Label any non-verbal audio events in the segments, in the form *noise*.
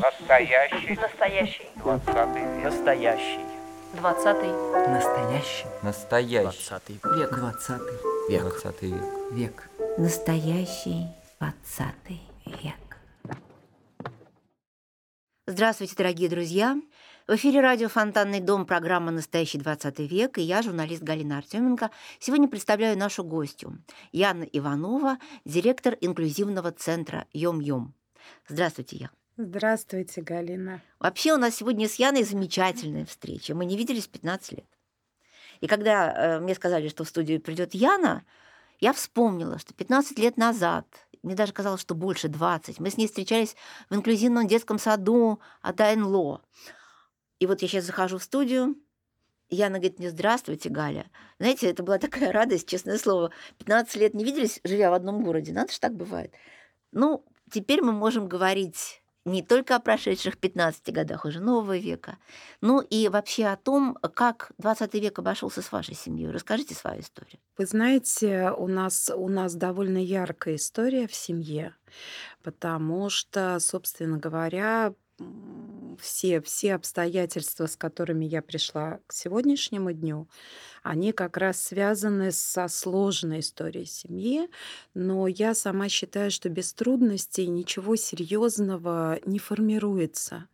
Настоящий. Настоящий. Двадцатый век. Настоящий. Двадцатый. Настоящий. Настоящий. Двадцатый Век. Двадцатый. век. Двадцатый век. Век. Настоящий двадцатый век. Здравствуйте, дорогие друзья! В эфире радио «Фонтанный дом» программа «Настоящий 20 век» и я, журналист Галина Артеменко, сегодня представляю нашу гостью Яна Иванова, директор инклюзивного центра «Йом-Йом». Здравствуйте, Ян. Здравствуйте, Галина. Вообще у нас сегодня с Яной замечательная встреча. Мы не виделись 15 лет. И когда э, мне сказали, что в студию придет Яна, я вспомнила, что 15 лет назад, мне даже казалось, что больше 20, мы с ней встречались в инклюзивном детском саду Адайнло. И вот я сейчас захожу в студию, Яна говорит мне, здравствуйте, Галя. Знаете, это была такая радость, честное слово. 15 лет не виделись, живя в одном городе. Надо же так бывает. Ну, теперь мы можем говорить не только о прошедших 15 годах уже нового века, ну и вообще о том, как 20 век обошелся с вашей семьей. Расскажите свою историю. Вы знаете, у нас, у нас довольно яркая история в семье, потому что, собственно говоря, все, все обстоятельства, с которыми я пришла к сегодняшнему дню, они как раз связаны со сложной историей семьи, но я сама считаю, что без трудностей ничего серьезного не формируется.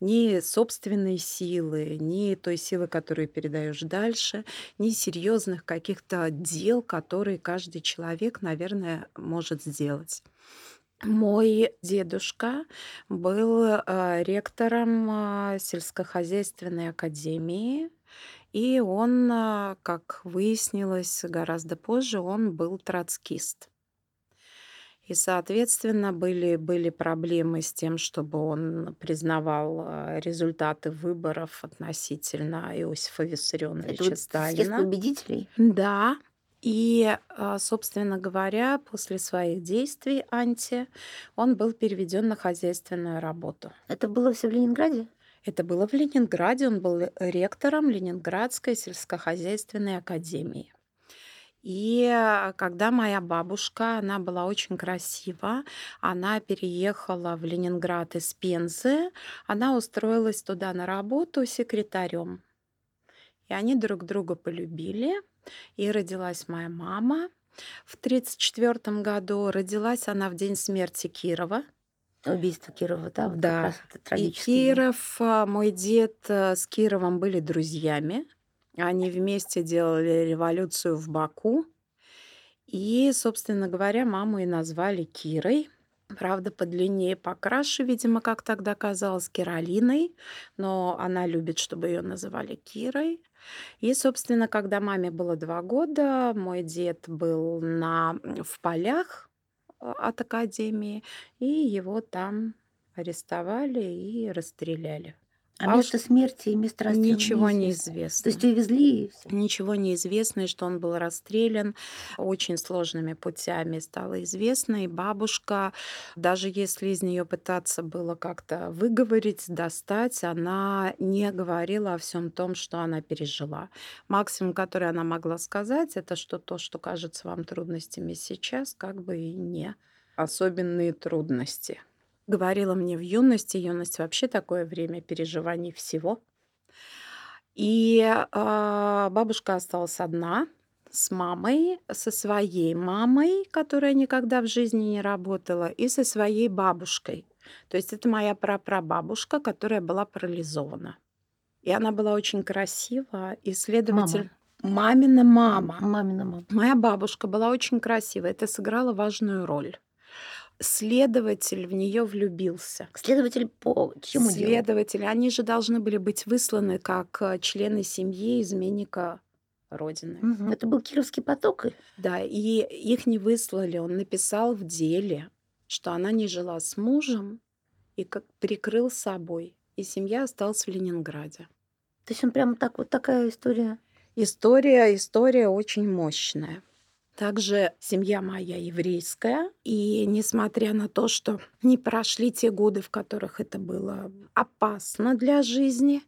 Ни собственной силы, ни той силы, которую передаешь дальше, ни серьезных каких-то дел, которые каждый человек, наверное, может сделать. Мой дедушка был э, ректором э, сельскохозяйственной академии, и он, э, как выяснилось гораздо позже, он был троцкист. И, соответственно, были, были проблемы с тем, чтобы он признавал э, результаты выборов относительно Иосифа Это Виссарионовича вот съезд Сталина. победителей? Да. И, а, собственно говоря, после своих действий анти он был переведен на хозяйственную работу. Это было все в Ленинграде? Это было в Ленинграде, он был ректором Ленинградской сельскохозяйственной академии. И а, когда моя бабушка, она была очень красива, она переехала в Ленинград из Пензы, она устроилась туда на работу секретарем. И они друг друга полюбили. И родилась моя мама в 1934 году. Родилась она в день смерти Кирова. Убийство Кирова, да? Вот Да. И. Киров, а, мой дед э, с Кировом были друзьями. Они вместе делали революцию в Баку. И, собственно говоря, маму и назвали Кирой. Правда, подлиннее, покраше, видимо, как тогда казалось, Киролиной. Но она любит, чтобы ее называли Кирой. И, собственно, когда маме было два года, мой дед был на, в полях э, от академии, и его там арестовали и расстреляли. А А место смерти и место расстрела Ничего не неизвестно. известно. То есть увезли и всё. Ничего не известно, и что он был расстрелян очень сложными путями, стало известно. И бабушка, даже если из нее пытаться было как-то выговорить, достать, она не говорила о всем том, что она пережила. Максимум, который она могла сказать, это что то, что кажется вам трудностями сейчас, как бы и не особенные трудности. Говорила мне в юности, юность вообще такое время переживаний всего. И а, бабушка осталась одна с мамой, со своей мамой, которая никогда в жизни не работала, и со своей бабушкой. То есть это моя прапрабабушка, которая была парализована. И она была очень красива, и следователь... Мамина мама. Мамина мама. Моя бабушка была очень красивая. Это сыграло важную роль. Следователь в нее влюбился. Следователь по чему делу? Следователи, они же должны были быть высланы как э, члены семьи изменника Родины. Мгм. Это был Кировский поток. Да, и их не выслали. Он написал в деле, что она не жила с мужем и как прикрыл собой. И семья осталась в Ленинграде. То есть он прямо так, вот такая история. История, история очень мощная. Также семья моя еврейская, и несмотря на то, что не прошли те годы, в которых это было опасно для жизни,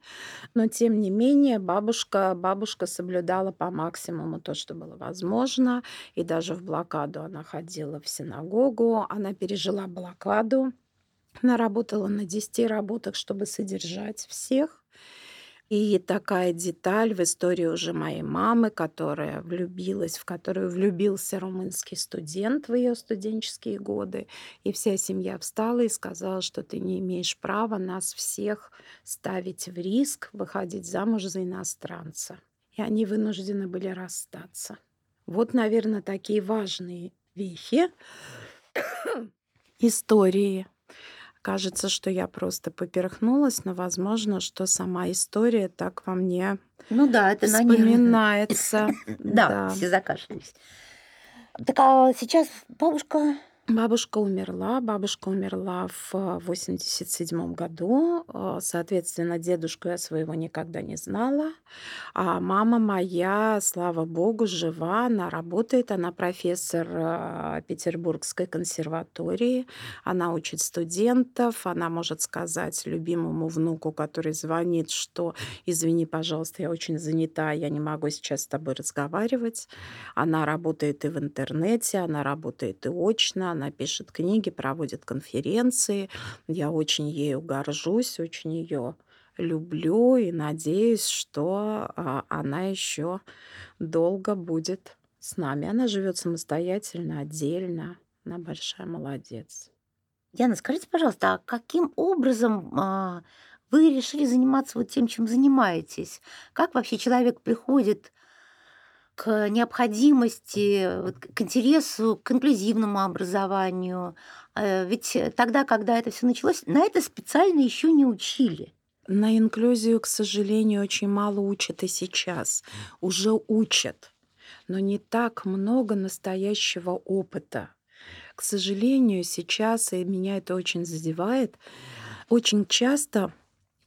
но тем не менее бабушка, бабушка соблюдала по максимуму то, что было возможно, и даже в блокаду она ходила в синагогу, она пережила блокаду, она работала на 10 работах, чтобы содержать всех. И такая деталь в истории уже моей мамы, которая влюбилась, в которую влюбился румынский студент в ее студенческие годы. И вся семья встала и сказала, что ты не имеешь права нас всех ставить в риск, выходить замуж за иностранца. И они вынуждены были расстаться. Вот, наверное, такие важные вехи *coughs* истории Кажется, что я просто поперхнулась, но возможно, что сама история так во мне Ну да, это на вспоминается. *laughs* Да, Да. все закашлялись. Так а сейчас бабушка... Бабушка умерла. Бабушка умерла в 87 году. Э, Соответственно, дедушку я своего никогда не знала. А мама моя, слава богу, жива. Она работает. Она профессор э, Петербургской консерватории. Она учит студентов. Она может сказать любимому внуку, который звонит, что «Извини, пожалуйста, я очень занята, я не могу сейчас с тобой разговаривать». Она работает и в интернете, она работает и очно, она пишет книги, проводит конференции. Я очень ею горжусь, очень ее люблю и надеюсь, что а, она еще долго будет с нами. Она живет самостоятельно, отдельно. Она большая молодец. Яна, скажите, пожалуйста, а каким образом а, вы решили заниматься вот тем, чем занимаетесь? Как вообще человек приходит к необходимости, к интересу к инклюзивному образованию? Э, Ведь тогда, когда это все началось, на это специально еще не учили. На инклюзию, к сожалению, очень мало учат и сейчас. Уже учат, но не так много настоящего опыта. К сожалению, сейчас, и меня это очень задевает, очень часто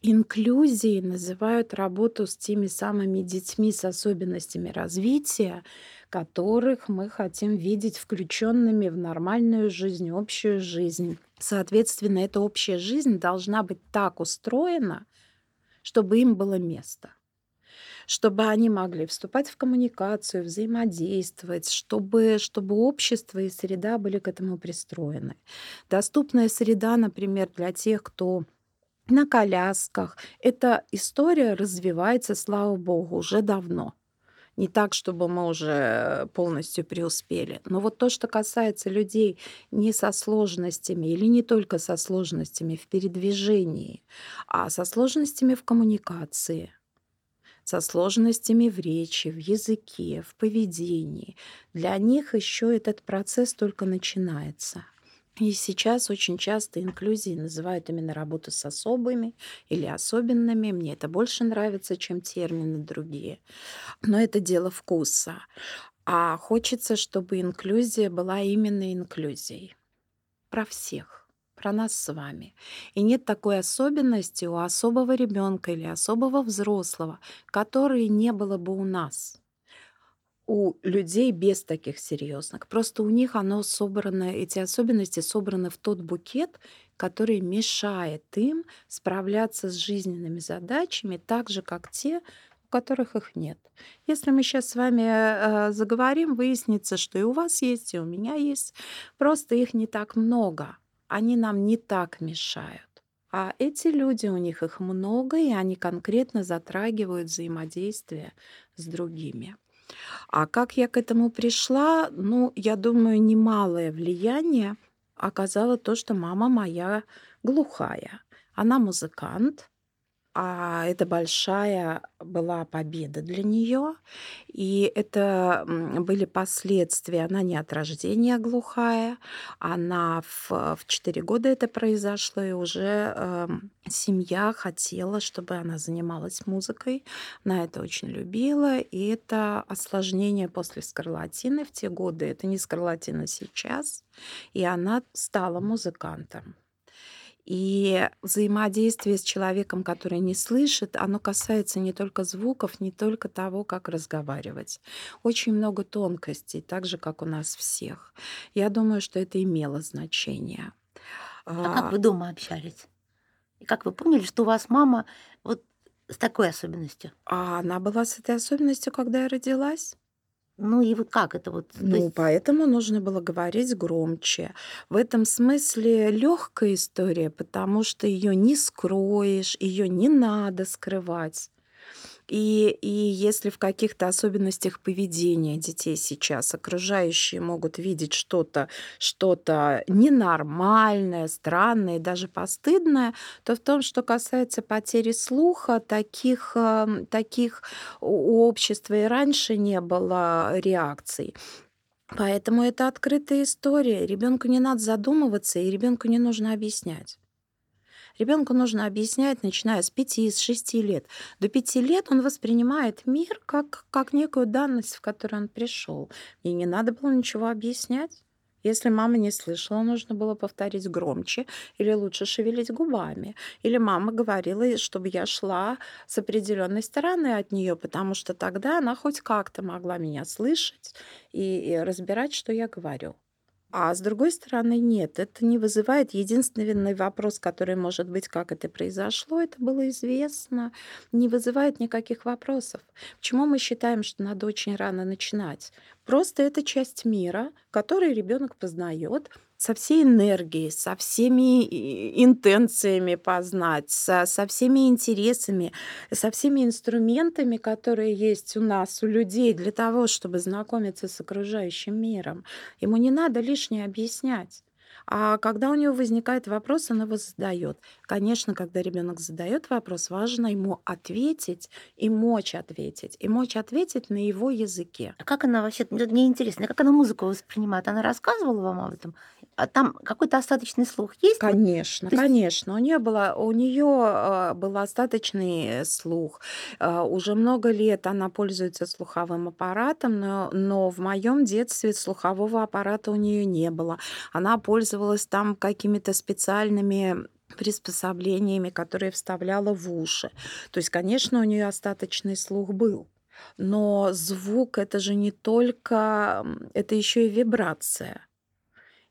инклюзией называют работу с теми самыми детьми с особенностями развития, которых мы хотим видеть включенными в нормальную жизнь, общую жизнь. Соответственно, эта общая жизнь должна быть так устроена, чтобы им было место чтобы они могли вступать в коммуникацию, взаимодействовать, чтобы, чтобы общество и среда были к этому пристроены. Доступная среда, например, для тех, кто на колясках. Эта история развивается, слава богу, уже давно. Не так, чтобы мы уже полностью преуспели. Но вот то, что касается людей не со сложностями или не только со сложностями в передвижении, а со сложностями в коммуникации, со сложностями в речи, в языке, в поведении. Для них еще этот процесс только начинается. И сейчас очень часто инклюзией называют именно работу с особыми или особенными. Мне это больше нравится, чем термины другие. Но это дело вкуса. А хочется, чтобы инклюзия была именно инклюзией. Про всех про нас с вами. И нет такой особенности у особого ребенка или особого взрослого, которой не было бы у нас у людей без таких серьезных. Просто у них оно собрано, эти особенности собраны в тот букет, который мешает им справляться с жизненными задачами так же, как те, у которых их нет. Если мы сейчас с вами э, заговорим, выяснится, что и у вас есть, и у меня есть, просто их не так много. Они нам не так мешают. А эти люди, у них их много, и они конкретно затрагивают взаимодействие с другими. А как я к этому пришла? Ну, я думаю, немалое влияние оказало то, что мама моя глухая. Она музыкант, а это большая была победа для нее. И это были последствия. Она не от рождения глухая. Она в, в 4 года это произошло, и уже эм, семья хотела, чтобы она занималась музыкой. Она это очень любила. И это осложнение после скарлатины в те годы. Это не скарлатина сейчас. И она стала музыкантом. И взаимодействие с человеком, который не слышит, оно касается не только звуков, не только того, как разговаривать. Очень много тонкостей, так же, как у нас всех. Я думаю, что это имело значение. А как вы дома общались? И как вы поняли, что у вас мама вот с такой особенностью? А она была с этой особенностью, когда я родилась. Ну и вот как это вот? Ну, есть поэтому нужно было говорить громче. В этом смысле легкая история, потому что ее не скроешь, ее не надо скрывать. И, и если в каких-то особенностях поведения детей сейчас окружающие могут видеть что-то что ненормальное, странное, даже постыдное, то в том, что касается потери слуха, таких, ам, таких у общества и раньше не было реакций. Поэтому это открытая история. Ребенку не надо задумываться, и ребенку не нужно объяснять. Ребенку нужно объяснять, начиная с 5, с 6 лет. До 5 лет он воспринимает мир как, как некую данность, в которую он пришел. И не надо было ничего объяснять. Если мама не слышала, нужно было повторить громче или лучше шевелить губами. Или мама говорила, чтобы я шла с определенной стороны от нее, потому что тогда она хоть как-то могла меня слышать и, разбирать, что я говорю. А с другой стороны, нет, это не вызывает. Единственный вопрос, который может быть, как это произошло, это было известно, не вызывает никаких вопросов. Почему мы считаем, что надо очень рано начинать? Просто это часть мира, который ребенок познает, со всей энергией, со всеми и- интенциями познать, со, со всеми интересами, со всеми инструментами, которые есть у нас, у людей, для того, чтобы знакомиться с окружающим миром. Ему не надо лишнее объяснять. А когда у него возникает вопрос, он его задает. Конечно, когда ребенок задает вопрос, важно ему ответить и мочь ответить, и мочь ответить на его языке. А как она вообще, мне интересно, как она музыку воспринимает? Она рассказывала вам об этом? А там какой-то остаточный слух есть? Конечно, то есть конечно. У нее была, у нее был остаточный слух. Э, Уже много лет она пользуется слуховым аппаратом, но, но в моем детстве слухового аппарата у нее не было. Она пользовалась там какими-то специальными приспособлениями, которые вставляла в уши. То есть, конечно, у нее остаточный слух был. Но звук это же не только, это еще и вибрация.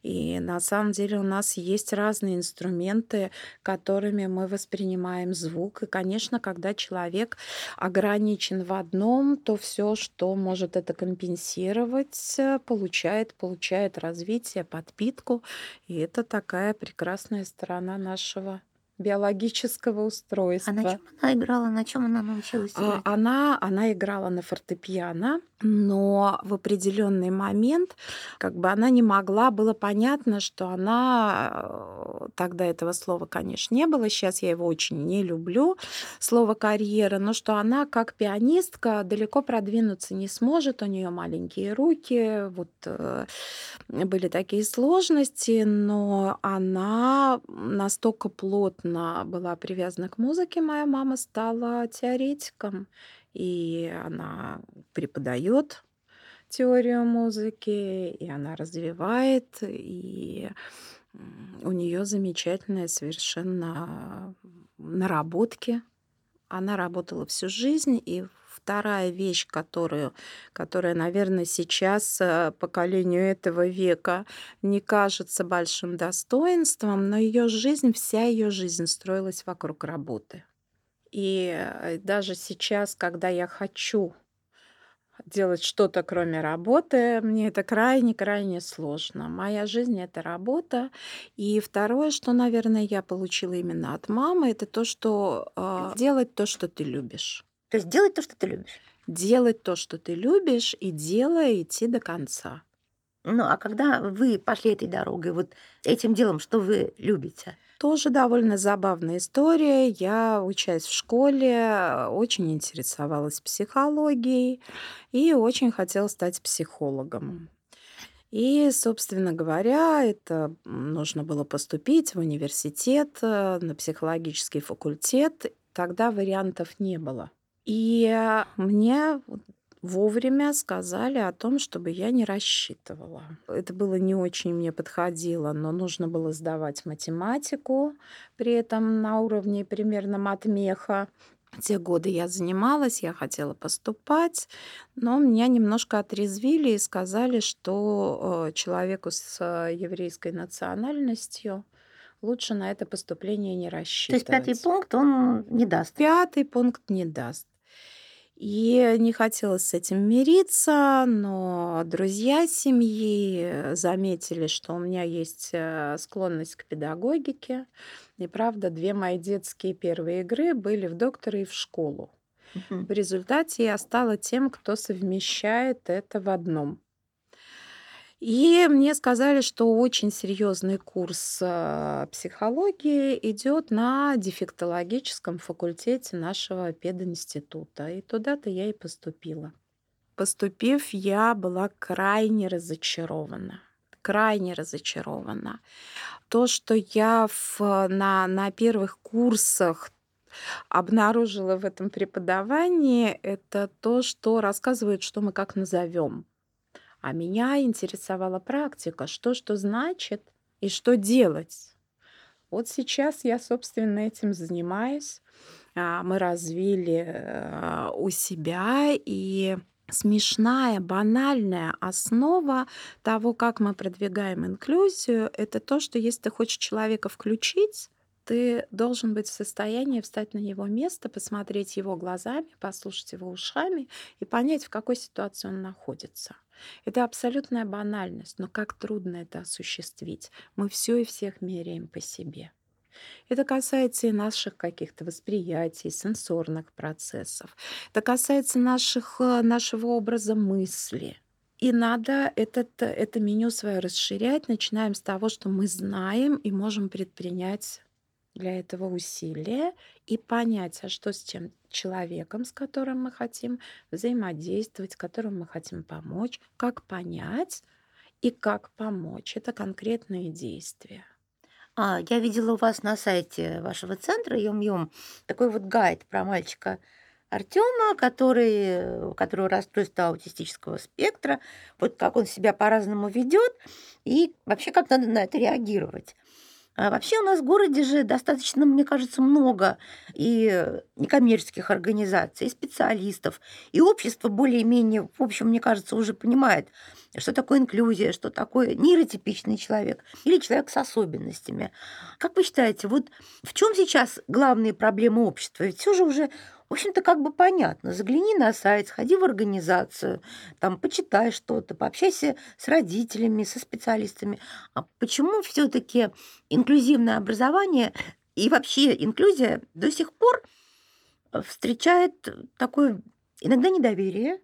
И на самом деле у нас есть разные инструменты, которыми мы воспринимаем звук. И, конечно, когда человек ограничен в одном, то все, что может это компенсировать, э, получает, получает развитие, подпитку. И это такая прекрасная сторона нашего биологического А на устройства. чем она играла? На чем она научилась А, играть? Она, она играла на фортепиано, но в определенный момент как бы она не могла, было понятно, что она, э, тогда этого слова, конечно, не было, сейчас я его очень не люблю, слово карьера, но что она как пианистка далеко продвинуться не сможет, у нее маленькие руки, вот э, были такие сложности, но она настолько плотно была привязана к музыке, моя мама стала теоретиком, и она преподает теорию музыки, и она развивает, и у нее замечательные совершенно наработки. Она работала всю жизнь, и вторая вещь, которую, которая, наверное, сейчас э, поколению этого века не кажется большим достоинством, но ее жизнь, вся ее жизнь строилась вокруг работы. И э, даже сейчас, когда я хочу делать что-то, кроме работы, мне это крайне-крайне сложно. Моя жизнь— это работа. И второе, что, наверное, я получила именно от мамы, это то, что э, делать то, что ты любишь. То есть делать то, что ты любишь. Делать то, что ты любишь, и делая идти до конца. Ну, а когда вы пошли этой дорогой, вот этим делом, что вы любите? Тоже довольно забавная история. Я, учась в школе, очень интересовалась психологией и очень хотела стать психологом. И, собственно говоря, это нужно было поступить в университет, э, на психологический факультет. Тогда вариантов не было. И мне вовремя сказали о том, чтобы я не рассчитывала. Это было не очень мне подходило, но нужно было сдавать математику, при этом на уровне примерно матмеха. Те годы я занималась, я хотела поступать, но меня немножко отрезвили и сказали, что э, человеку с э, еврейской национальностью лучше на это поступление не То есть рассчитывать. пятый пункт он не даст. Пятый пункт не даст. И не хотелось с этим мириться, но друзья семьи заметили, что у меня есть э, склонность к педагогике. И правда, две мои детские первые игры были в доктора и в школу. Мгм. В результате я стала тем, кто совмещает это в одном. И мне сказали, что очень серьезный курс э, психологии идет на дефектологическом факультете нашего пединститута. И туда-то я и поступила. Поступив, я была крайне разочарована. Крайне разочарована. То, что я в- на, на первых курсах обнаружила в этом преподавании, это то, что рассказывают, что мы как назовем. А меня интересовала практика, что что значит и что делать. Вот сейчас я, собственно, этим занимаюсь. А, Мы развили э, у себя и смешная, банальная основа того, как мы продвигаем инклюзию, это то, что если ты хочешь человека включить, ты должен быть в состоянии встать на его место, посмотреть его глазами, послушать его ушами и понять, в какой ситуации он находится. Это абсолютная банальность, но как трудно это осуществить. Мы все и всех меряем по себе. Это касается и наших каких-то восприятий, сенсорных процессов. Это касается наших, э, нашего образа мысли. И надо этот, это меню свое расширять. Начинаем с того, что мы знаем и можем предпринять для этого усилия и понять, а что с тем человеком, с которым мы хотим взаимодействовать, которому мы хотим помочь, как понять и как помочь. Это конкретные действия. А, я видела у вас на сайте вашего центра Юм-Юм такой вот гайд про мальчика Артема, который, у которого расстройство аутистического спектра, вот как он себя по-разному ведет и вообще как надо на это реагировать. А вообще у нас в городе же достаточно, мне кажется, много и некоммерческих организаций, и специалистов, и общество более-менее, в общем, мне кажется, уже понимает, что такое инклюзия, что такое нейротипичный человек или человек с особенностями. Как вы считаете, вот в чем сейчас главные проблемы общества? Ведь все же уже, в общем-то, как бы понятно. Загляни на сайт, сходи в организацию, там почитай что-то, пообщайся с родителями, со специалистами. А почему все-таки инклюзивное образование и вообще инклюзия до сих пор встречает такое иногда недоверие,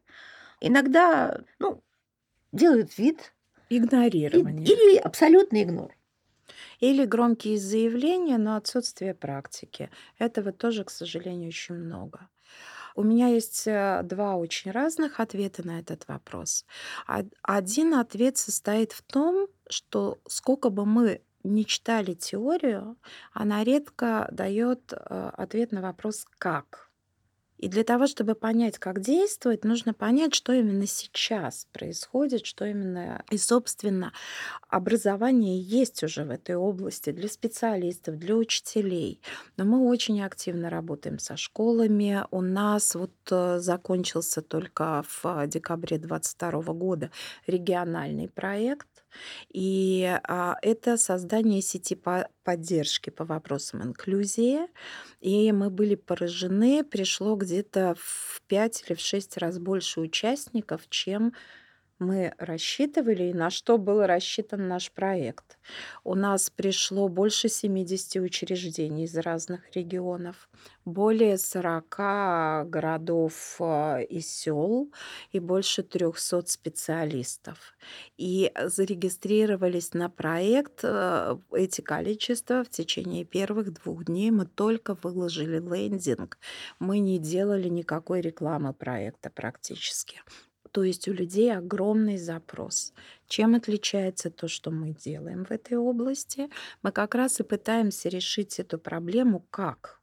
иногда, ну, делают вид и- Игнорирование. или абсолютный игнор. Или громкие заявления, но отсутствие практики. Этого тоже, к сожалению, очень много. У меня есть э, два очень разных ответа на этот вопрос. Од- Один ответ состоит в том, что сколько бы мы не читали теорию, она редко дает э, ответ на вопрос «как?». И для того, чтобы понять, как действовать, нужно понять, что именно сейчас происходит, что именно... И, собственно, образование есть уже в этой области для специалистов, для учителей. Но мы очень активно работаем со школами. У нас вот э, закончился только в декабре 2022 года региональный проект. И а, это создание сети по- поддержки по вопросам инклюзии. И мы были поражены, пришло где-то в 5 или в 6 раз больше участников, чем мы рассчитывали и на что был рассчитан наш проект. У нас пришло больше 70 учреждений из разных регионов, более 40 городов э, и сел и больше 300 специалистов. И зарегистрировались на проект э, эти количества в течение первых двух дней. Мы только выложили лендинг. Мы не делали никакой рекламы проекта практически. То есть у людей огромный запрос. Чем отличается то, что мы делаем в этой области? Мы как раз и пытаемся решить эту проблему как.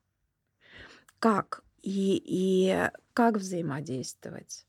Как и, и как взаимодействовать.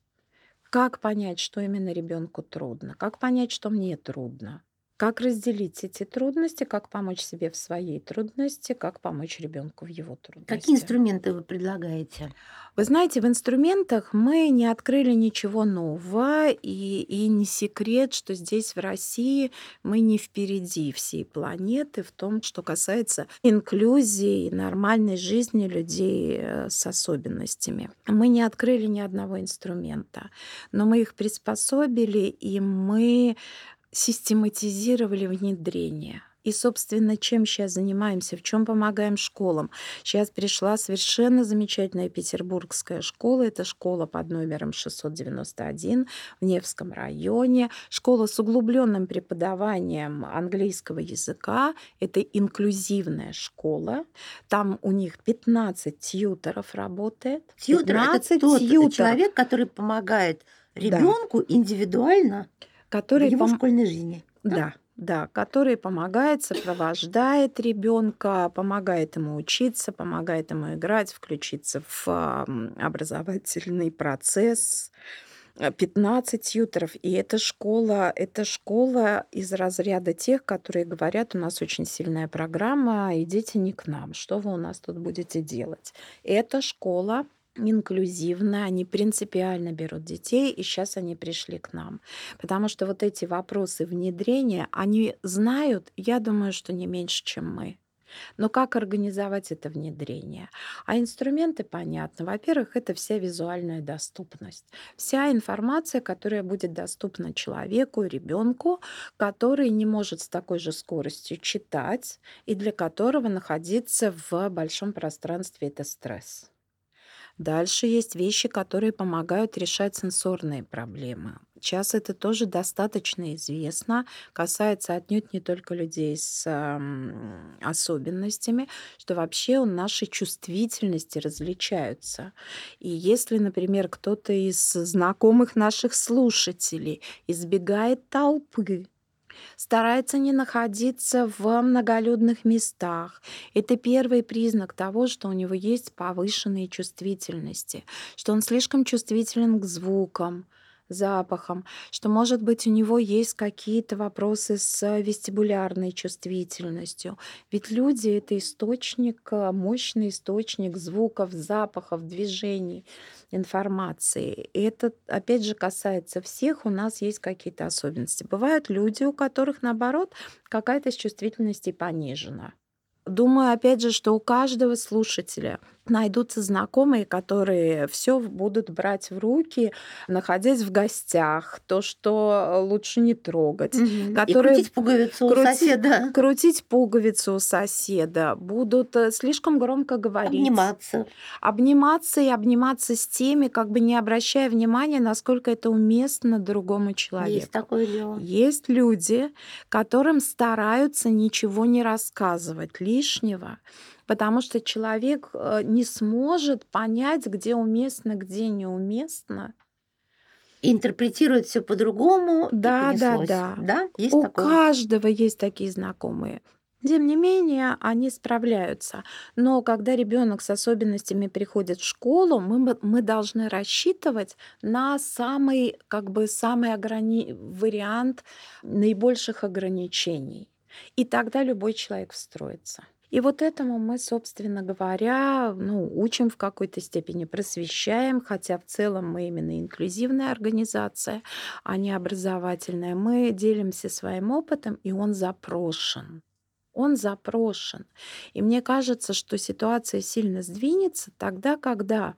Как понять, что именно ребенку трудно? Как понять, что мне трудно? Как разделить эти трудности, как помочь себе в своей трудности, как помочь ребенку в его трудности. Какие инструменты вы предлагаете? Вы знаете, в инструментах мы не открыли ничего нового, и, и не секрет, что здесь в России мы не впереди всей планеты в том, что касается инклюзии и нормальной жизни людей э, с особенностями. Мы не открыли ни одного инструмента, но мы их приспособили, и мы систематизировали внедрение. И, собственно, чем сейчас занимаемся, в чем помогаем школам. Сейчас пришла совершенно замечательная петербургская школа. Это школа под номером 691 в Невском районе. Школа с углубленным преподаванием английского языка. Это инклюзивная школа. Там у них 15 тьютеров работает. Тьютер это тот тьютеров. человек, который помогает ребенку индивидуально который в его пом- школьной жизни. Да, да, который помогает, сопровождает ребенка, помогает ему учиться, помогает ему играть, включиться в образовательный процесс. Э, 15 тьютеров. И эта школа, это школа из разряда тех, которые говорят, у нас очень сильная программа, идите не к нам, что вы у нас тут будете делать. Эта школа инклюзивная, они принципиально берут детей, и сейчас они пришли к нам. Потому что вот эти вопросы внедрения, они знают, я думаю, что не меньше, чем мы. Но как организовать это внедрение? А инструменты понятны. Во-первых, это вся визуальная доступность. Вся информация, которая будет доступна человеку, ребенку, который не может с такой же скоростью читать и для которого находиться в большом пространстве это стресс. Дальше есть вещи, которые помогают решать сенсорные проблемы. Сейчас это тоже достаточно известно, касается отнюдь не только людей с ам, особенностями, что вообще у нашей чувствительности различаются. И если, например, кто-то из знакомых наших слушателей избегает толпы, старается не находиться в многолюдных местах. Это первый признак того, что у него есть повышенные чувствительности, что он слишком чувствителен к звукам, запахам, что, может быть, у него есть какие-то вопросы с вестибулярной чувствительностью. Ведь люди — это источник, э, мощный источник звуков, запахов, движений, информации. И это, опять же, касается всех. У нас есть какие-то особенности. Бывают люди, у которых, наоборот, какая-то из чувствительностей понижена. Думаю, опять же, что у каждого слушателя найдутся знакомые, которые все будут брать в руки, находясь в гостях, то, что лучше не трогать, Мгм. которые И крутить пуговицу у крути- соседа, крутить пуговицу у соседа, будут э, слишком громко говорить, обниматься. обниматься и обниматься с теми, как бы не обращая внимания, насколько это уместно другому человеку. Есть такое дело. Есть люди, которым стараются ничего не рассказывать лишнего, потому что человек э, не сможет понять, где уместно, где неуместно. Интерпретирует все по-другому. Да, да, да. Да, есть У такое. каждого есть такие знакомые. Тем не менее, они справляются. Но когда ребенок с особенностями приходит в школу, мы, мы должны рассчитывать на самый, как бы, самый ограни... вариант наибольших ограничений. И тогда любой человек встроится. И вот этому мы, собственно говоря, ну, учим в какой-то степени, просвещаем, хотя в целом мы именно инклюзивная организация, а не образовательная. Мы делимся своим опытом, и он запрошен. Он запрошен. И мне кажется, что ситуация сильно сдвинется тогда, когда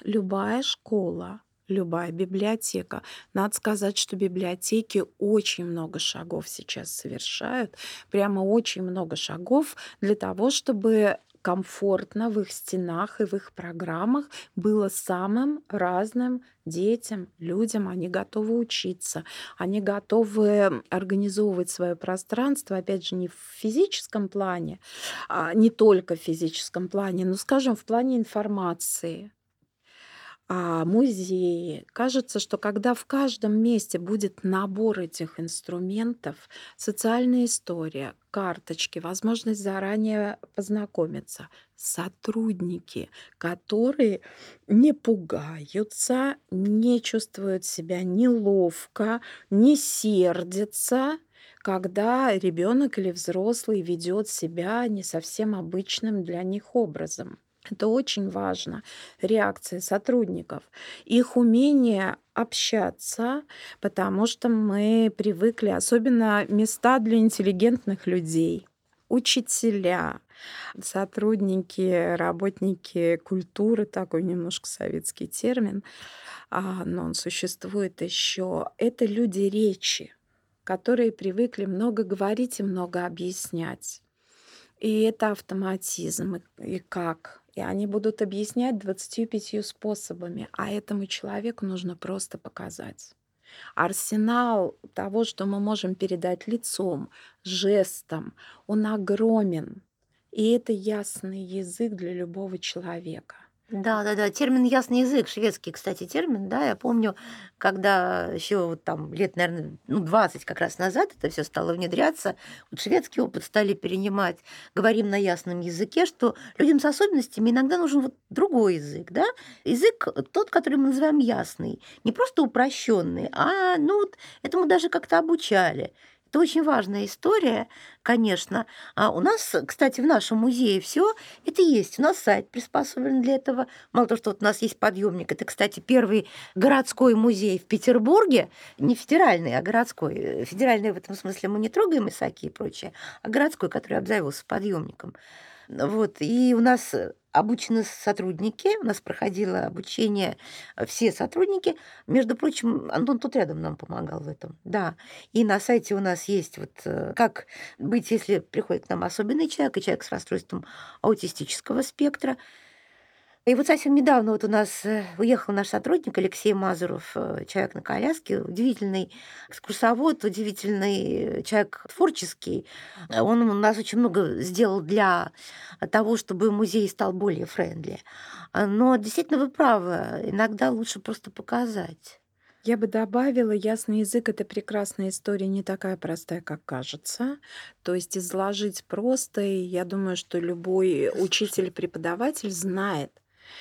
любая школа, любая библиотека, надо сказать, что библиотеки очень много шагов сейчас совершают, прямо очень много шагов для того, чтобы комфортно в их стенах и в их программах было самым разным детям, людям. Они готовы учиться, они готовы организовывать свое пространство, опять же, не в физическом плане, а не только в физическом плане, но, скажем, в плане информации. А музеи, кажется, что когда в каждом месте будет набор этих инструментов, социальная история, карточки, возможность заранее познакомиться, сотрудники, которые не пугаются, не чувствуют себя неловко, не сердятся, когда ребенок или взрослый ведет себя не совсем обычным для них образом. Это очень важно. Реакции сотрудников, их умение общаться, потому что мы привыкли, особенно места для интеллигентных людей, учителя, сотрудники, работники культуры, такой немножко советский термин, а, но он существует еще. Это люди речи которые привыкли много говорить и много объяснять. И это автоматизм. И как? И они будут объяснять 25 способами, а этому человеку нужно просто показать. Арсенал того, что мы можем передать лицом, жестом, он огромен. И это ясный язык для любого человека. Да, да, да. Термин ясный язык, шведский, кстати, термин, да. Я помню, когда еще вот там лет, наверное, ну, 20 как раз назад это все стало внедряться, вот шведский опыт стали перенимать. Говорим на ясном языке, что людям с особенностями иногда нужен вот другой язык, да. Язык тот, который мы называем ясный, не просто упрощенный, а ну вот этому даже как-то обучали. Это очень важная история, конечно. А у нас, кстати, в нашем музее все это есть. У нас сайт приспособлен для этого. Мало того, что вот у нас есть подъемник. Это, кстати, первый городской музей в Петербурге. Не федеральный, а городской. Федеральный в этом смысле мы не трогаем Исаки и прочее, а городской, который обзавелся подъемником. Вот. И у нас обучены сотрудники, у нас проходило обучение э, все сотрудники. Между прочим, Антон тут рядом нам помогал в этом, да. И на сайте у нас есть вот э, как быть, если приходит к нам особенный человек и человек с расстройством аутистического спектра, и вот совсем недавно вот у нас э, уехал наш сотрудник Алексей Мазуров, э, человек на коляске, удивительный экскурсовод, удивительный человек творческий. Он у нас очень много сделал для того, чтобы музей стал более френдли. Но действительно вы правы, иногда лучше просто показать. Я бы добавила, ясный язык — это прекрасная история, не такая простая, как кажется. То есть изложить просто, и я думаю, что любой учитель-преподаватель знает,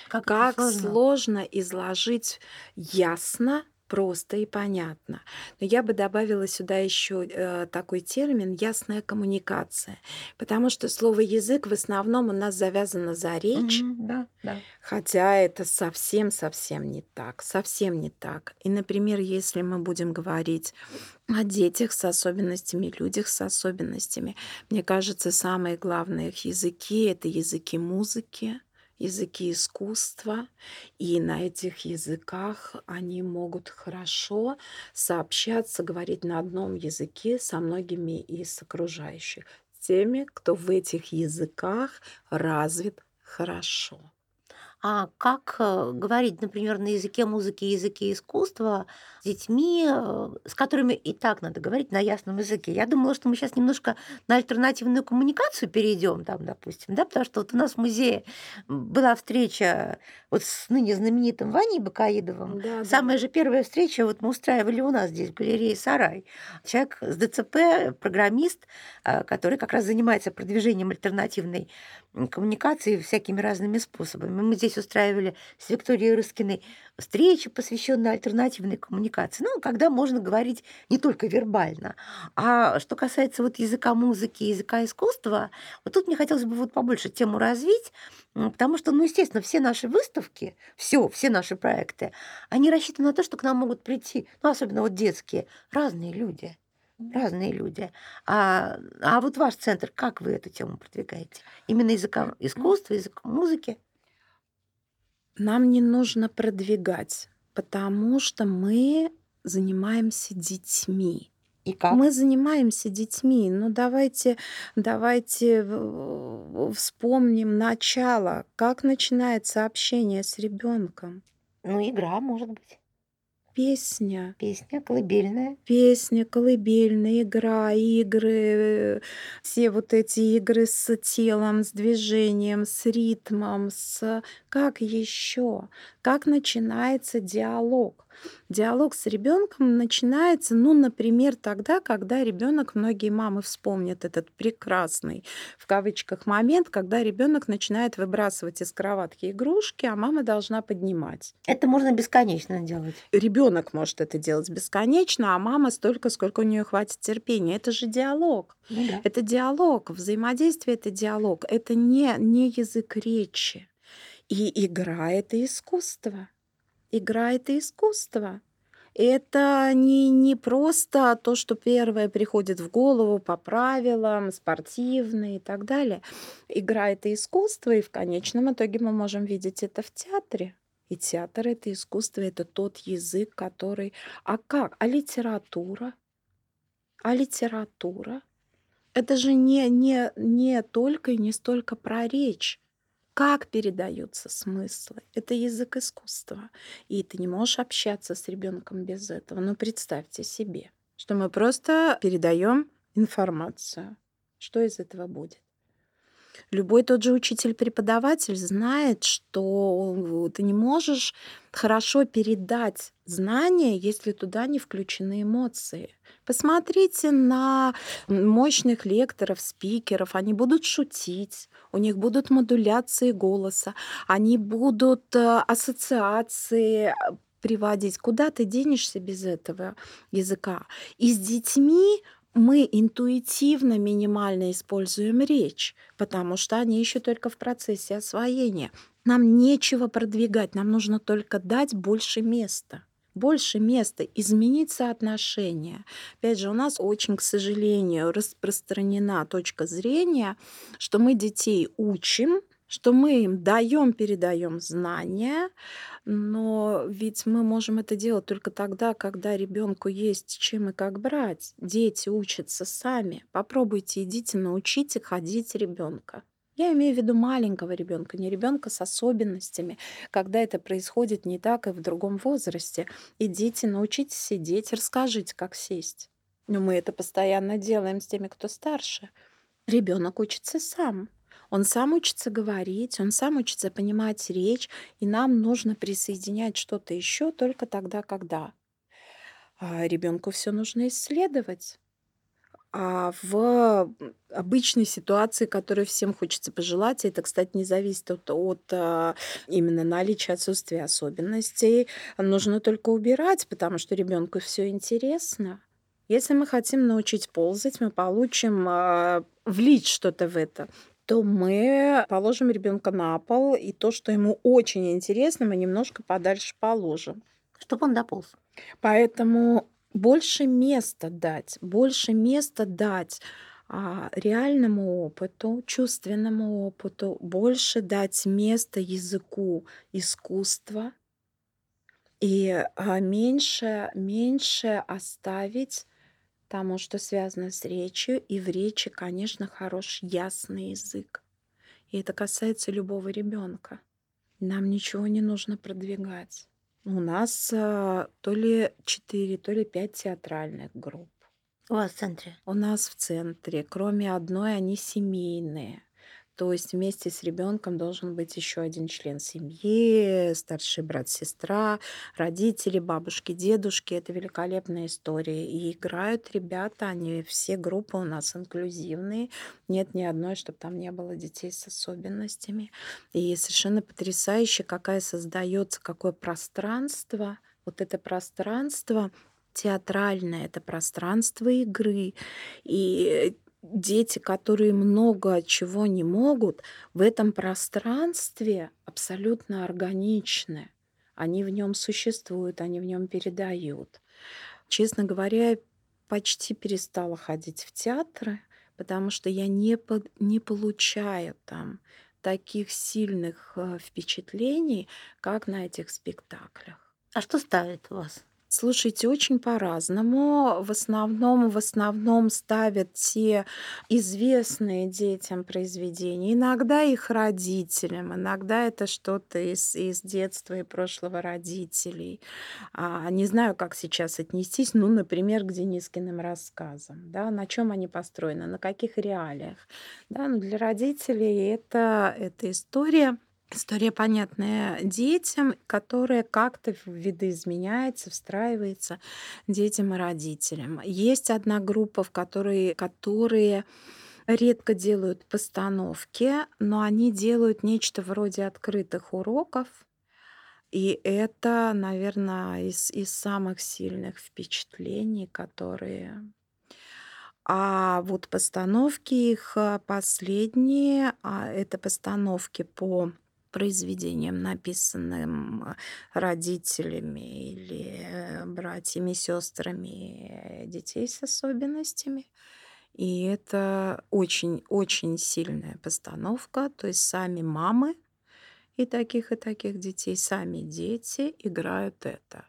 как, как сложно. сложно изложить ясно, просто и понятно. Но я бы добавила сюда еще э, такой термин ясная коммуникация, потому что слово язык в основном у нас завязано за речь, mm-hmm, да, да. хотя это совсем совсем не так, совсем не так. И, например, если мы будем говорить о детях с особенностями, людях с особенностями, мне кажется, самые главные их языки это языки музыки языки искусства, и на этих языках они могут хорошо сообщаться, говорить на одном языке со многими из окружающих, теми, кто в этих языках развит хорошо. А как э, говорить, например, на языке музыки языке искусства с детьми, э, с которыми и так надо говорить на ясном языке? Я думала, что мы сейчас немножко на альтернативную коммуникацию перейдем, там, допустим, да, потому что вот у нас в музее была встреча вот с ныне знаменитым Ваней Бакаидовым. Да, Самая да. же первая встреча вот мы устраивали у нас здесь, в галерее «Сарай». Человек с ДЦП, программист, э, который как раз занимается продвижением альтернативной коммуникации всякими разными способами. Мы здесь устраивали с Викторией Рыскиной встречи, посвященные альтернативной коммуникации. Ну, когда можно говорить не только вербально. А что касается вот языка музыки, языка искусства, вот тут мне хотелось бы вот побольше тему развить, потому что, ну, естественно, все наши выставки, все, все наши проекты, они рассчитаны на то, что к нам могут прийти, ну, особенно вот детские, разные люди разные люди. А, а вот ваш центр, как вы эту тему продвигаете? Именно языком искусства, языком музыки? Нам не нужно продвигать, потому что мы занимаемся детьми. И как? Мы занимаемся детьми. Ну давайте, давайте вспомним начало, как начинается общение с ребенком. Ну игра, может быть. Песня. Песня колыбельная. Песня, колыбельная, игра, игры, все вот эти игры с телом, с движением, с ритмом, с... Как еще? Как начинается диалог? Диалог с ребенком начинается, ну, например, тогда, когда ребенок, многие мамы вспомнят этот прекрасный, в кавычках, момент, когда ребенок начинает выбрасывать из кроватки игрушки, а мама должна поднимать. Это можно бесконечно делать. Ребенок может это делать бесконечно, а мама столько, сколько у нее хватит терпения. Это же диалог. Ну да. Это диалог, взаимодействие это диалог. Это не, не язык речи. И игра это искусство. Игра это искусство. Это не, не просто то, что первое приходит в голову по правилам, спортивные и так далее. Игра это искусство, и в конечном итоге мы можем видеть это в театре. И театр это искусство, это тот язык, который... А как? А литература? А литература? Это же не, не, не только и не столько про речь. Как передаются смыслы? Это язык искусства. И ты не можешь общаться с ребенком без этого. Но представьте себе, что мы просто передаем информацию. Что из этого будет? Любой тот же учитель-преподаватель знает, что ты не можешь хорошо передать знания, если туда не включены эмоции. Посмотрите на мощных лекторов, спикеров. Они будут шутить, у них будут модуляции голоса, они будут э, ассоциации э, приводить. Куда ты денешься без этого языка? И с детьми мы интуитивно минимально используем речь, потому что они еще только в процессе освоения. Нам нечего продвигать, нам нужно только дать больше места больше места, изменить соотношение. Опять же, у нас очень, к сожалению, распространена точка зрения, что мы детей учим, что мы им даем, передаем знания, но ведь мы можем это делать только тогда, когда ребенку есть чем и как брать. Дети учатся сами. Попробуйте, идите, научите ходить ребенка. Я имею в виду маленького ребенка, не ребенка с особенностями, когда это происходит не так и в другом возрасте. Идите, научитесь сидеть, расскажите, как сесть. Но мы это постоянно делаем с теми, кто старше. Ребенок учится сам. Он сам учится говорить, он сам учится понимать речь, и нам нужно присоединять что-то еще только тогда, когда. А ребенку все нужно исследовать. А в обычной ситуации, которую всем хочется пожелать, это, кстати, не зависит от, от а, именно наличия отсутствия особенностей, нужно только убирать, потому что ребенку все интересно. Если мы хотим научить ползать, мы получим э, влить что-то в это то мы положим ребенка на пол, и то, что ему очень интересно, мы немножко подальше положим. Чтобы он дополз. Поэтому больше места дать, больше места дать а, реальному опыту, чувственному опыту, больше дать место языку искусства и а, меньше, меньше оставить тому, что связано с речью. И в речи, конечно, хорош ясный язык. И это касается любого ребенка. Нам ничего не нужно продвигать. У нас а, то ли 4, то ли 5 театральных групп. У вас в центре? У нас в центре. Кроме одной, они семейные. То есть вместе с ребенком должен быть еще один член семьи, старший брат, сестра, родители, бабушки, дедушки. Это великолепная история. И играют ребята, они все группы у нас инклюзивные. Нет ни одной, чтобы там не было детей с особенностями. И совершенно потрясающе, какая создается, какое пространство. Вот это пространство театральное, это пространство игры. И дети, которые много чего не могут, в этом пространстве абсолютно органичны. Они в нем существуют, они в нем передают. Честно говоря, почти перестала ходить в театры, потому что я не, по, не получаю там таких сильных э, впечатлений, как на этих спектаклях. А что ставит вас? Слушайте, очень по-разному. В основном, в основном ставят те известные детям произведения. Иногда их родителям, иногда это что-то из, из детства и прошлого родителей. А, не знаю, как сейчас отнестись, ну, например, к Денискиным рассказам. Да, на чем они построены, на каких реалиях. Да, ну, для родителей это, это история История понятная детям, которая как-то видоизменяется, встраивается детям и родителям. Есть одна группа, в которой, которые редко делают постановки, но они делают нечто вроде открытых уроков. И это, наверное, из, из самых сильных впечатлений, которые а вот постановки их а, последние, а это постановки по произведением, написанным э, родителями или э, братьями, сестрами детей с особенностями. И это очень-очень сильная постановка. То есть сами мамы и таких, и таких детей, сами дети играют это.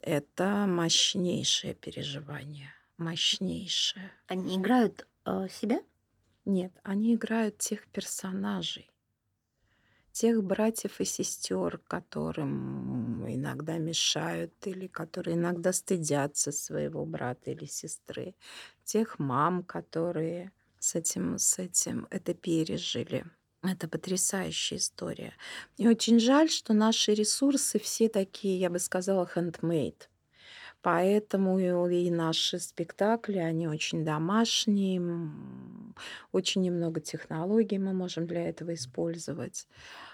Это мощнейшее переживание. Мощнейшее. Они играют э, себя? Нет, они играют тех персонажей тех братьев и сестер, которым иногда мешают или которые иногда стыдятся своего брата или сестры, тех мам, которые с этим, с этим это пережили. Это потрясающая история. И очень жаль, что наши ресурсы все такие, я бы сказала, handmade. Поэтому и наши спектакли, они очень домашние, очень немного технологий мы можем для этого использовать.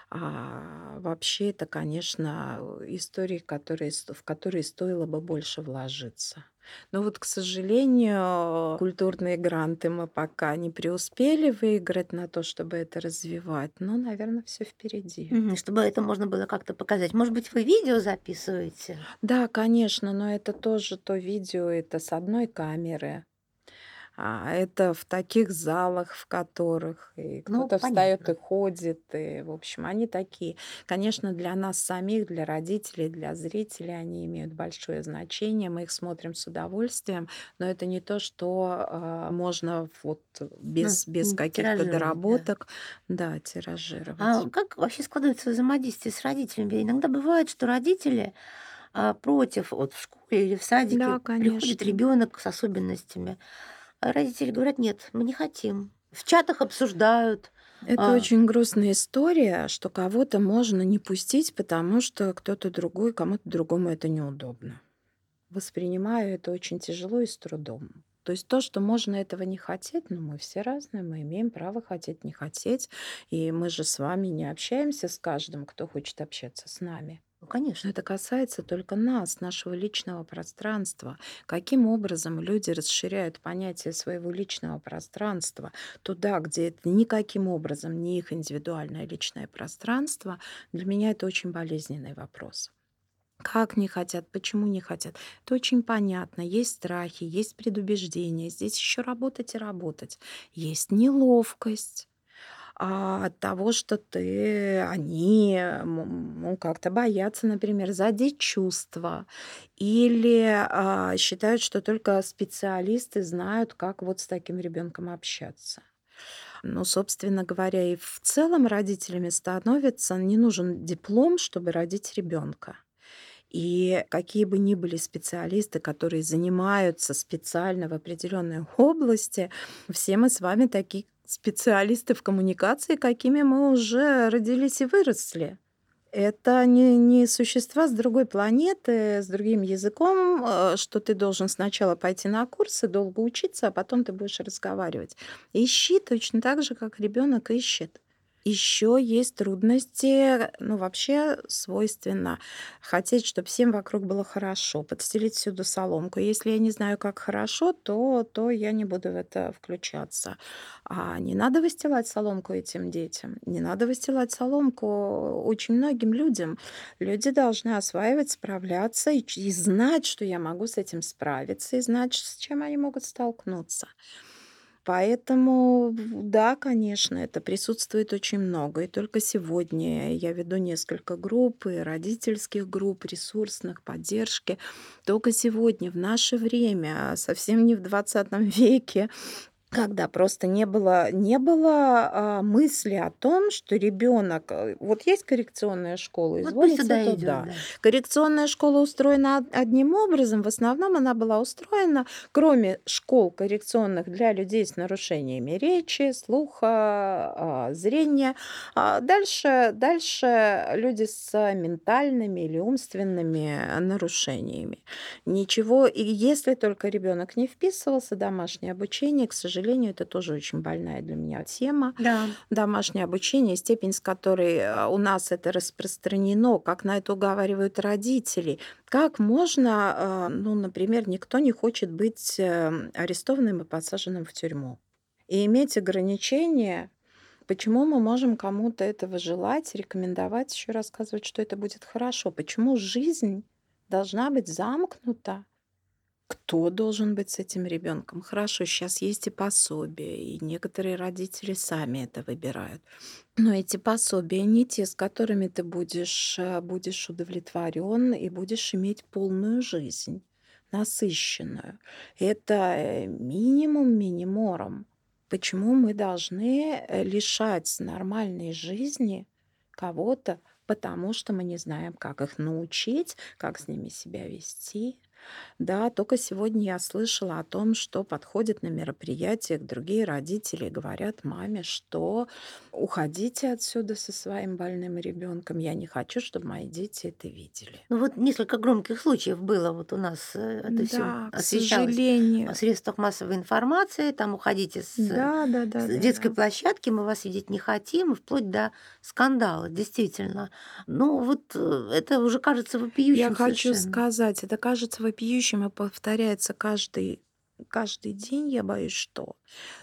А вообще это, конечно, истории, которые, в которые стоило бы больше вложиться. Но вот, к сожалению, культурные гранты мы пока не преуспели выиграть на то, чтобы это развивать. Но, наверное, все впереди. Чтобы это можно было как-то показать. Может быть, вы видео записываете? Да, конечно, но это тоже то видео, это с одной камеры. А, это в таких залах, в которых и Ну, кто-то встает и ходит, и, в общем, они такие. Конечно, для нас самих, для родителей, для зрителей они имеют большое значение. Мы их смотрим с удовольствием, но это не то, что а, можно вот Ну, без, без м, каких-то тиражировать, да. доработок, да, тиражировать. А как вообще складывается взаимодействие с родителями? Иногда бывает, что родители а, против, вот в школе или в садике Да, приходит ребенок с особенностями, а родители говорят, нет, мы не хотим. В чатах обсуждают. Это А, очень грустная история, что кого-то можно не пустить, потому что кто-то другой, кому-то другому это неудобно. Воспринимаю это очень тяжело и с трудом. То есть то, что можно этого не хотеть, но мы все разные, мы имеем право хотеть, не хотеть. И мы же с вами не общаемся с каждым, кто хочет общаться с нами. Ну, Но конечно. это касается только нас, нашего личного пространства. Каким образом люди расширяют понятие своего личного пространства туда, где это никаким образом не их индивидуальное личное пространство, для меня это очень болезненный вопрос. Как не хотят, почему не хотят. Это очень понятно. Есть страхи, есть предубеждения. Здесь еще работать и работать. Есть неловкость а, от того, что ты, они ну, как-то боятся, например, задеть чувства или а, считают, что только специалисты знают, как вот с таким ребенком общаться. Ну, собственно говоря, и в целом родителями становится не нужен диплом, чтобы родить ребенка. И какие бы ни были специалисты, которые занимаются специально в определенной *laughs* области, все мы с вами такие специалисты в коммуникации, какими мы уже родились и выросли. Это не, не существа с другой планеты, с другим языком, э, что ты должен сначала пойти на курсы, долго учиться, а потом ты будешь разговаривать. Ищи точно так же, как ребенок ищет. Еще есть трудности, ну, вообще свойственно хотеть, чтобы всем вокруг было хорошо, подстелить всюду соломку. Если я не знаю, как хорошо, то, то я не буду в это включаться. А не надо выстилать соломку этим детям. Не надо выстилать соломку очень многим людям. Люди должны осваивать, справляться и, и знать, что я могу с этим справиться, и знать, с чем они могут столкнуться. Поэтому, да, конечно, это присутствует очень много. И только сегодня я веду несколько групп, и родительских групп, ресурсных, поддержки. Только сегодня, в наше время, совсем не в 20 *laughs* веке, когда просто не было, не было а, мысли о том, что ребенок, э, вот есть коррекционная школа, Вот изволите туда туда. да. Коррекционная школа устроена од- одним образом, в основном она была устроена, кроме школ коррекционных для людей с нарушениями речи, слуха, а, зрения. а Дальше, дальше люди с ментальными или умственными нарушениями. Ничего, и если только ребенок не вписывался, домашнее обучение, к сожалению, это тоже очень больная для меня тема. Да. Домашнее обучение, степень, с которой э, у нас это распространено, как на это уговаривают родители. Как можно, э, ну, например, никто не хочет быть э, арестованным и посаженным в тюрьму. И иметь ограничения, почему мы можем кому-то этого желать, рекомендовать, еще рассказывать, что это будет хорошо. Почему жизнь должна быть замкнута? Кто должен быть с этим ребенком? Хорошо, сейчас есть и пособия, и некоторые родители сами это выбирают. Но эти пособия не те, с которыми ты будешь, э, будешь удовлетворен и будешь иметь полную жизнь, насыщенную. Это э, минимум минимором. Почему мы должны э, лишать нормальной жизни кого-то, потому что мы не знаем, как их научить, как с ними себя вести? Да, только сегодня я слышала о том, что подходят на мероприятиях другие родители и говорят маме, что уходите отсюда со своим больным ребенком. Я не хочу, чтобы мои дети это видели. Ну вот несколько громких случаев было вот у нас э, это все Да, к освещалось сожалению. в средствах массовой информации, там уходите с, Да, да, да, с да, детской да. площадки, мы вас видеть не хотим, вплоть до скандала, действительно. Ну вот э, это уже кажется Я вопиющим хочу совершенно. сказать, это кажется вопиющим и повторяется каждый каждый день, я боюсь, что.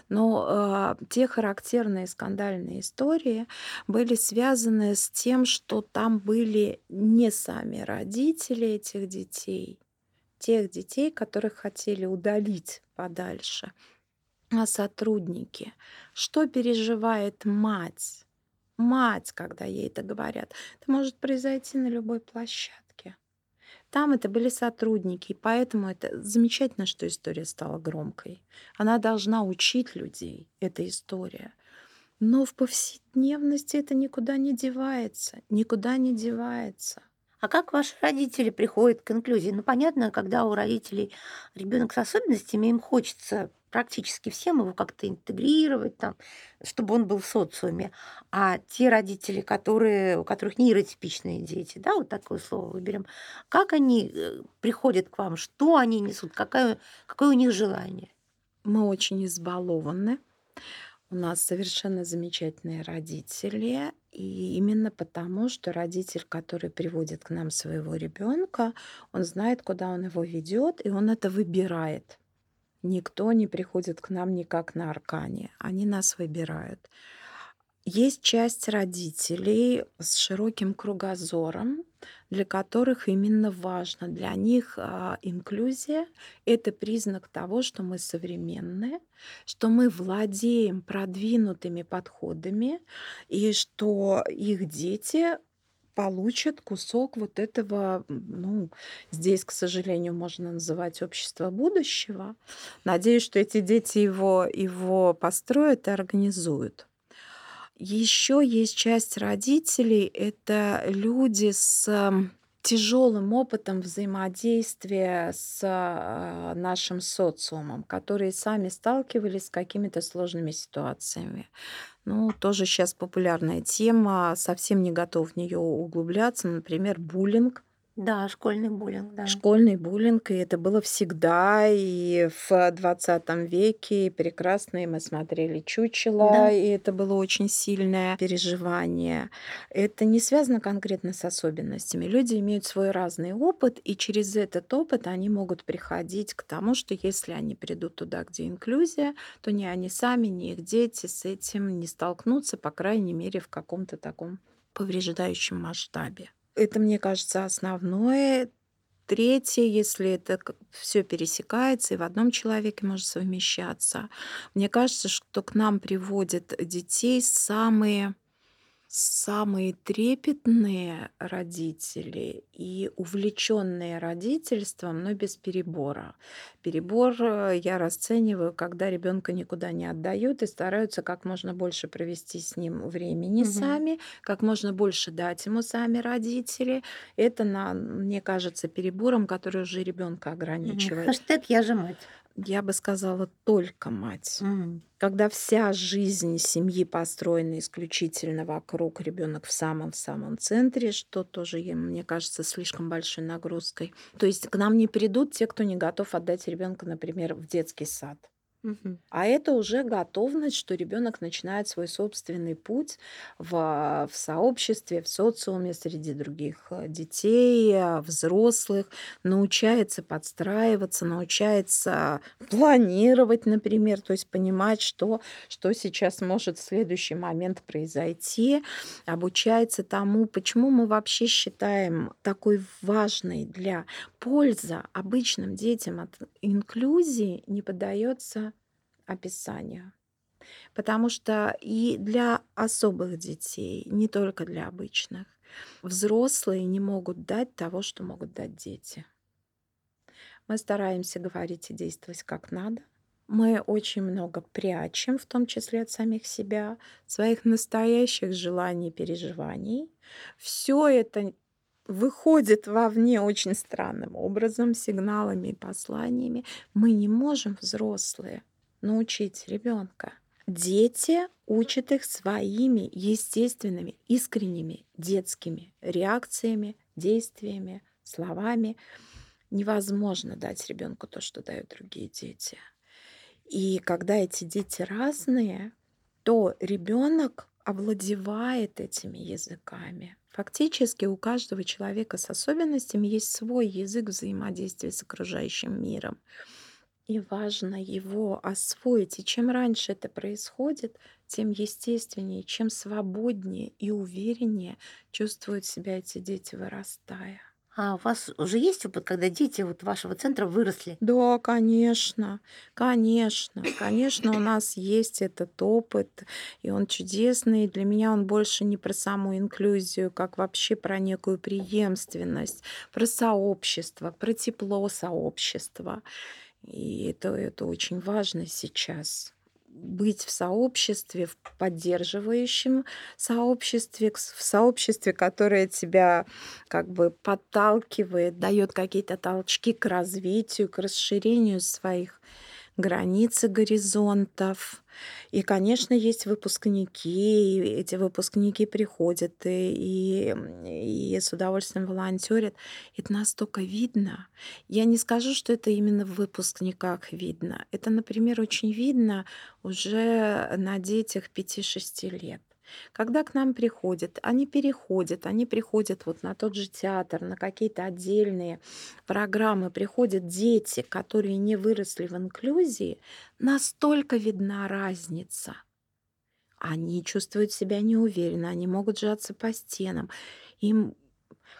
Но а, те характерные скандальные истории были связаны с тем, что там были не сами родители этих детей, тех детей, которых хотели удалить подальше, а сотрудники. Что переживает мать? Мать, когда ей это говорят. Это может произойти на любой площадке. Там это были сотрудники, и поэтому это замечательно, что история стала громкой. Она должна учить людей, эта история. Но в повседневности это никуда не девается, никуда не девается. А как ваши родители приходят к инклюзии? Ну, понятно, когда у родителей ребенок с особенностями, им хочется практически всем его как-то интегрировать, там, чтобы он был в социуме. А те родители, которые, у которых нейротипичные дети, да, вот такое слово выберем, как они э, приходят к вам, что они несут, какое, какое у них желание? Мы очень избалованы. У нас совершенно замечательные родители. И именно потому, что родитель, который приводит к нам своего ребенка, он знает, куда он его ведет, и он это выбирает. Никто не приходит к нам никак на аркане. Они нас выбирают. Есть часть родителей с широким кругозором, для которых именно важно. Для них а, инклюзия — это признак того, что мы современные, что мы владеем продвинутыми подходами и что их дети получат кусок вот этого, ну, здесь, к сожалению, можно называть общество будущего. Надеюсь, что эти дети его, его построят и организуют. Еще есть часть родителей, это люди с тяжелым опытом взаимодействия с а, нашим социумом, которые сами сталкивались с какими-то сложными ситуациями. Ну, тоже сейчас популярная тема, совсем не готов в нее углубляться, например, буллинг. Да, школьный буллинг, да. Школьный буллинг, и это было всегда, и в 20 веке, и прекрасно, и мы смотрели «Чучело», Да. и это было очень сильное переживание. Это не связано конкретно с особенностями. Люди имеют свой разный опыт, и через этот опыт они могут приходить к тому, что если они придут туда, где инклюзия, то ни они сами, ни их дети с этим не столкнутся, по крайней мере, в каком-то таком повреждающем масштабе. Это, мне кажется, основное Третье, если это все пересекается и в одном человеке может совмещаться. Мне кажется, что к нам приводят детей самые самые трепетные родители и увлеченные родительством, но без перебора. Перебор э, я расцениваю, когда ребенка никуда не отдают и стараются как можно больше провести с ним времени Мгм. сами, как можно больше дать ему сами родители. Это, на, мне кажется, перебором, который уже ребенка ограничивает. Хэштег «Я же мать». Я бы сказала только мать. Мгм. Когда вся жизнь семьи построена исключительно вокруг ребенок в самом-самом центре, что тоже, мне кажется, слишком большой нагрузкой. То есть к нам не придут те, кто не готов отдать ребенка, например, в детский сад. Мгм. А это уже готовность, что ребенок начинает свой собственный путь в, в сообществе, в социуме, среди других э, детей, э, взрослых, научается подстраиваться, научается планировать, например, то есть понимать, что, что сейчас может в следующий момент произойти, обучается тому, почему мы вообще считаем такой важной для польза обычным детям от инклюзии не поддается описанию. Потому что и для особых детей, не только для обычных, взрослые не могут дать того, что могут дать дети. Мы стараемся говорить и действовать как надо. Мы очень много прячем, в том числе от самих себя, своих настоящих желаний переживаний. Все это выходит вовне очень странным образом, сигналами и посланиями. Мы не можем, взрослые, научить ребенка. Дети учат их своими естественными, искренними детскими реакциями, действиями, словами. Невозможно дать ребенку то, что дают другие дети. И когда эти дети разные, то ребенок овладевает этими языками. Фактически у каждого человека с особенностями есть свой язык взаимодействия с окружающим миром. И важно его освоить. И чем раньше это происходит, тем естественнее, чем свободнее и увереннее чувствуют себя эти дети, вырастая. А у вас уже есть опыт, когда дети вот вашего центра выросли? Да, конечно, конечно, конечно, у нас есть этот опыт, и он чудесный. Для меня он больше не про саму инклюзию, как вообще про некую преемственность, про сообщество, про тепло сообщества. И это, это очень важно сейчас быть в сообществе, в поддерживающем сообществе, в сообществе, которое тебя как бы подталкивает, дает какие-то толчки к развитию, к расширению своих границ и горизонтов. И, конечно, есть выпускники, и эти выпускники приходят и, и, и с удовольствием волонтерят. Это настолько видно. Я не скажу, что это именно в выпускниках видно. Это, например, очень видно уже на детях 5-6 лет. Когда к нам приходят, они переходят, они приходят вот на тот же театр, на какие-то отдельные программы, приходят дети, которые не выросли в инклюзии, настолько видна разница. Они чувствуют себя неуверенно, они могут сжаться по стенам. Им,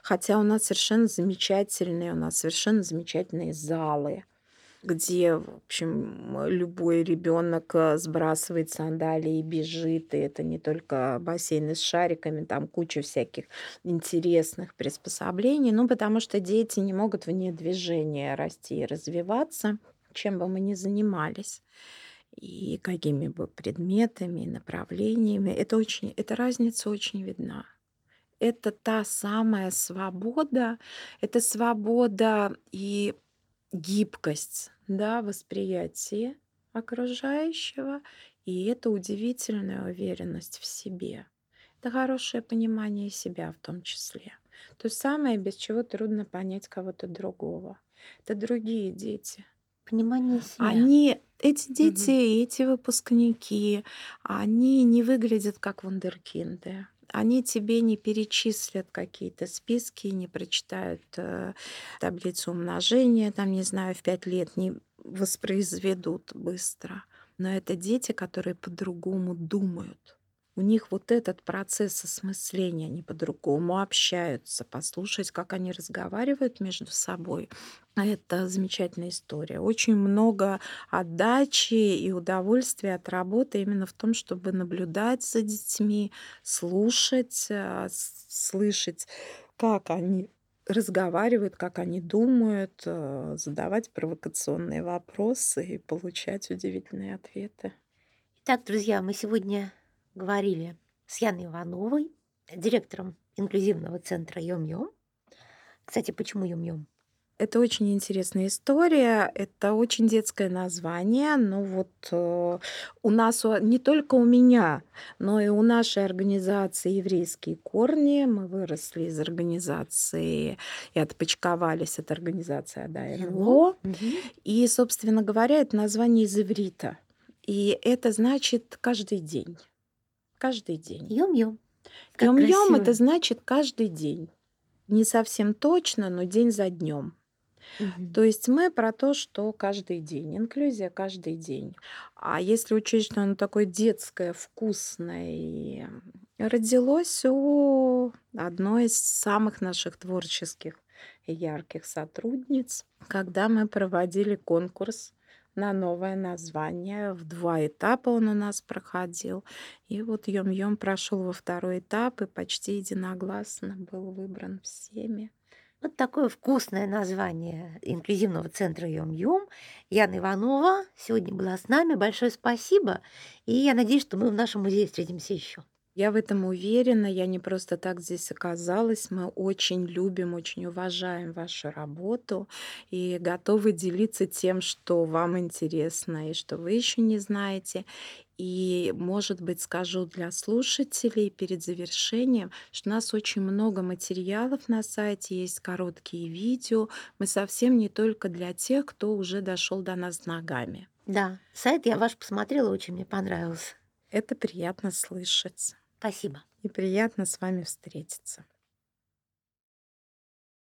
хотя у нас совершенно замечательные, у нас совершенно замечательные залы, где, в общем, любой ребенок э, сбрасывает сандалии и бежит, и это не только бассейны с шариками, там куча всяких интересных приспособлений, ну, потому что дети не могут вне движения расти и развиваться, чем бы мы ни занимались и какими бы предметами, направлениями. Это очень, эта разница очень видна. Это та самая свобода, это свобода и гибкость да, восприятия окружающего, и это удивительная уверенность в себе. Это хорошее понимание себя в том числе. То самое, без чего трудно понять кого-то другого. Это другие дети. Понимание себя. Они, эти дети, и эти выпускники, они не выглядят как вундеркинды. Они тебе не перечислят какие-то списки, не прочитают э, таблицу умножения, там, не знаю, в пять лет не воспроизведут быстро. Но это дети, которые по-другому думают. У них вот этот процесс осмысления, они по-другому общаются, послушать, как они разговаривают между собой. Это замечательная история. Очень много отдачи и удовольствия от работы именно в том, чтобы наблюдать за детьми, слушать, а, слышать, как они разговаривают, как они думают, э, задавать провокационные вопросы и получать удивительные ответы. Итак, друзья, мы сегодня говорили с Яной Ивановой, директором инклюзивного центра Йом-Йом. Кстати, почему Йом-Йом? Это очень интересная история, это очень детское название, но вот э, у нас, не только у меня, но и у нашей организации «Еврейские корни», мы выросли из организации и отпочковались от организации «Адай НЛО», и, собственно говоря, это название из иврита. И это значит «каждый день». Каждый день. Йом-йом. Йом-йом это значит каждый день. Не совсем точно, но день за днем. Угу. То есть мы про то, что каждый день, инклюзия каждый день. А если учесть, что оно такое детское, вкусное, и родилось у одной из самых наших творческих и ярких сотрудниц, когда мы проводили конкурс на новое название. В два этапа он у нас проходил. И вот Йом-Йом прошел во второй этап и почти единогласно был выбран всеми. Вот такое вкусное название инклюзивного центра Йом-Йом. Яна Иванова сегодня была с нами. Большое спасибо. И я надеюсь, что мы в нашем музее встретимся еще. Я в этом уверена, я не просто так здесь оказалась. Мы очень любим, очень уважаем вашу работу и готовы делиться тем, что вам интересно и что вы еще не знаете. И, может быть, скажу для слушателей перед завершением, что у нас очень много материалов на сайте, есть короткие видео. Мы совсем не только для тех, кто уже дошел до нас ногами. Да, сайт я ваш посмотрела, очень мне понравился. Это приятно слышать. Спасибо. И приятно с вами встретиться.